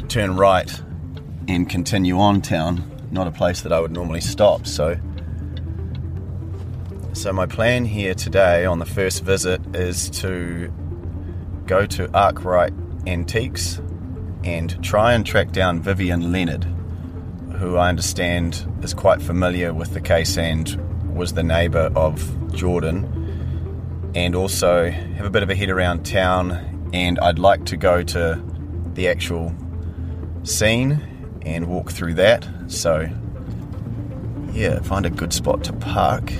turn right and continue on town, not a place that I would normally stop. So, so my plan here today on the first visit is to go to Arkwright Antiques and try and track down Vivian Leonard, who I understand is quite familiar with the case and was the neighbour of Jordan, and also have a bit of a head around town. And I'd like to go to the actual scene and walk through that. So, yeah, find a good spot to park.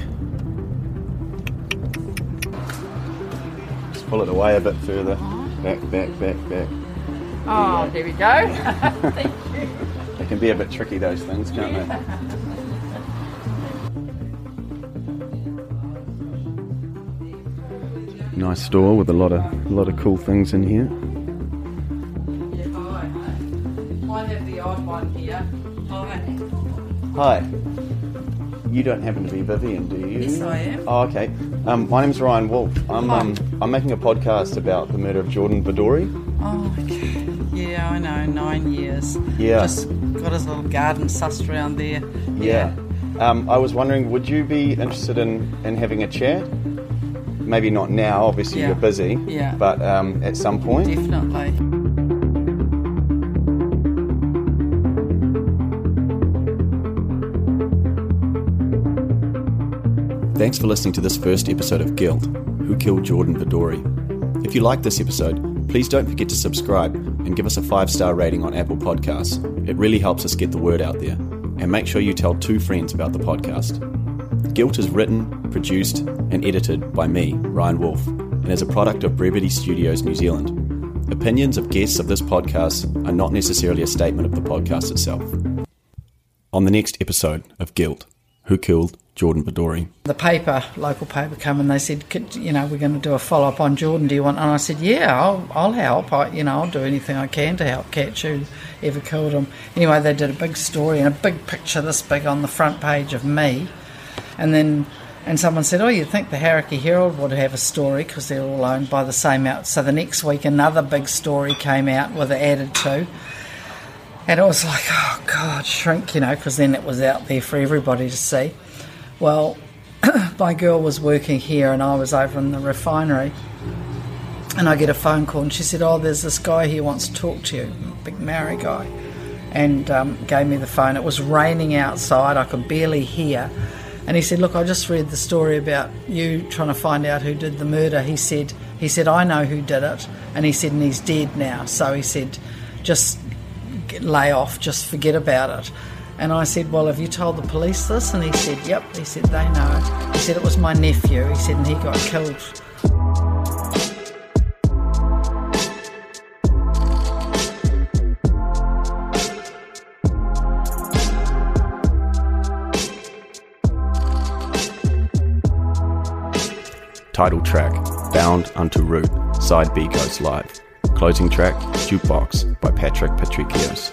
Just pull it away a bit further. Back, back, back, back. Oh, there we go. Thank you. They can be a bit tricky, those things, can't they? Nice store with a lot of a lot of cool things in here. Yeah, hi. Might have the odd one here. Hi. Hi. You don't happen to be Vivian, do you? Yes, I am. Oh, okay. Um, my name's Ryan Wolf. I'm um, I'm making a podcast about the murder of Jordan Vidori. Oh, okay. Yeah, I know. Nine years. Yeah. Just got his little garden sussed around there. Yeah. Um, I was wondering, would you be interested in, in having a chat? Maybe not now, obviously Yeah. you're busy. Yeah. But um, at some point. Definitely. Thanks for listening to this first episode of Guilt Who Killed Jordan Vidori? If you like this episode, please don't forget to subscribe and give us a five star rating on Apple Podcasts. It really helps us get the word out there. And make sure you tell two friends about the podcast. Guilt is written, produced, and edited by me, Ryan Wolf, and is a product of Brevity Studios New Zealand. Opinions of guests of this podcast are not necessarily a statement of the podcast itself. On the next episode of Guilt Who Killed Jordan Vidori? The paper, local paper, come and they said, you know, we're going to do a follow up on Jordan. Do you want? And I said, yeah, I'll, I'll help. I, you know, I'll do anything I can to help catch who ever killed him. Anyway, they did a big story and a big picture this big on the front page of me, and then. And someone said, "Oh, you'd think the Hauraki Herald would have a story because they're all owned by the same out." So the next week, another big story came out with it added to, and it was like, "Oh God, shrink," you know, because then it was out there for everybody to see. Well, my girl was working here and I was over in the refinery. And I get a phone call and she said, Oh, there's this guy here who wants to talk to you, big Maori guy. And um, gave me the phone. It was raining outside, I could barely hear. And he said, Look, I just read the story about you trying to find out who did the murder. He said, he said, I know who did it. And he said, and he's dead now. So he said, just lay off, just forget about it. And I said, Well, have you told the police this? And he said, Yep. He said, They know. He said, It was my nephew. He said, and he got killed. Title track Bound Unto Root, Side B goes live. Closing track Jukebox by Patrik Patrikious.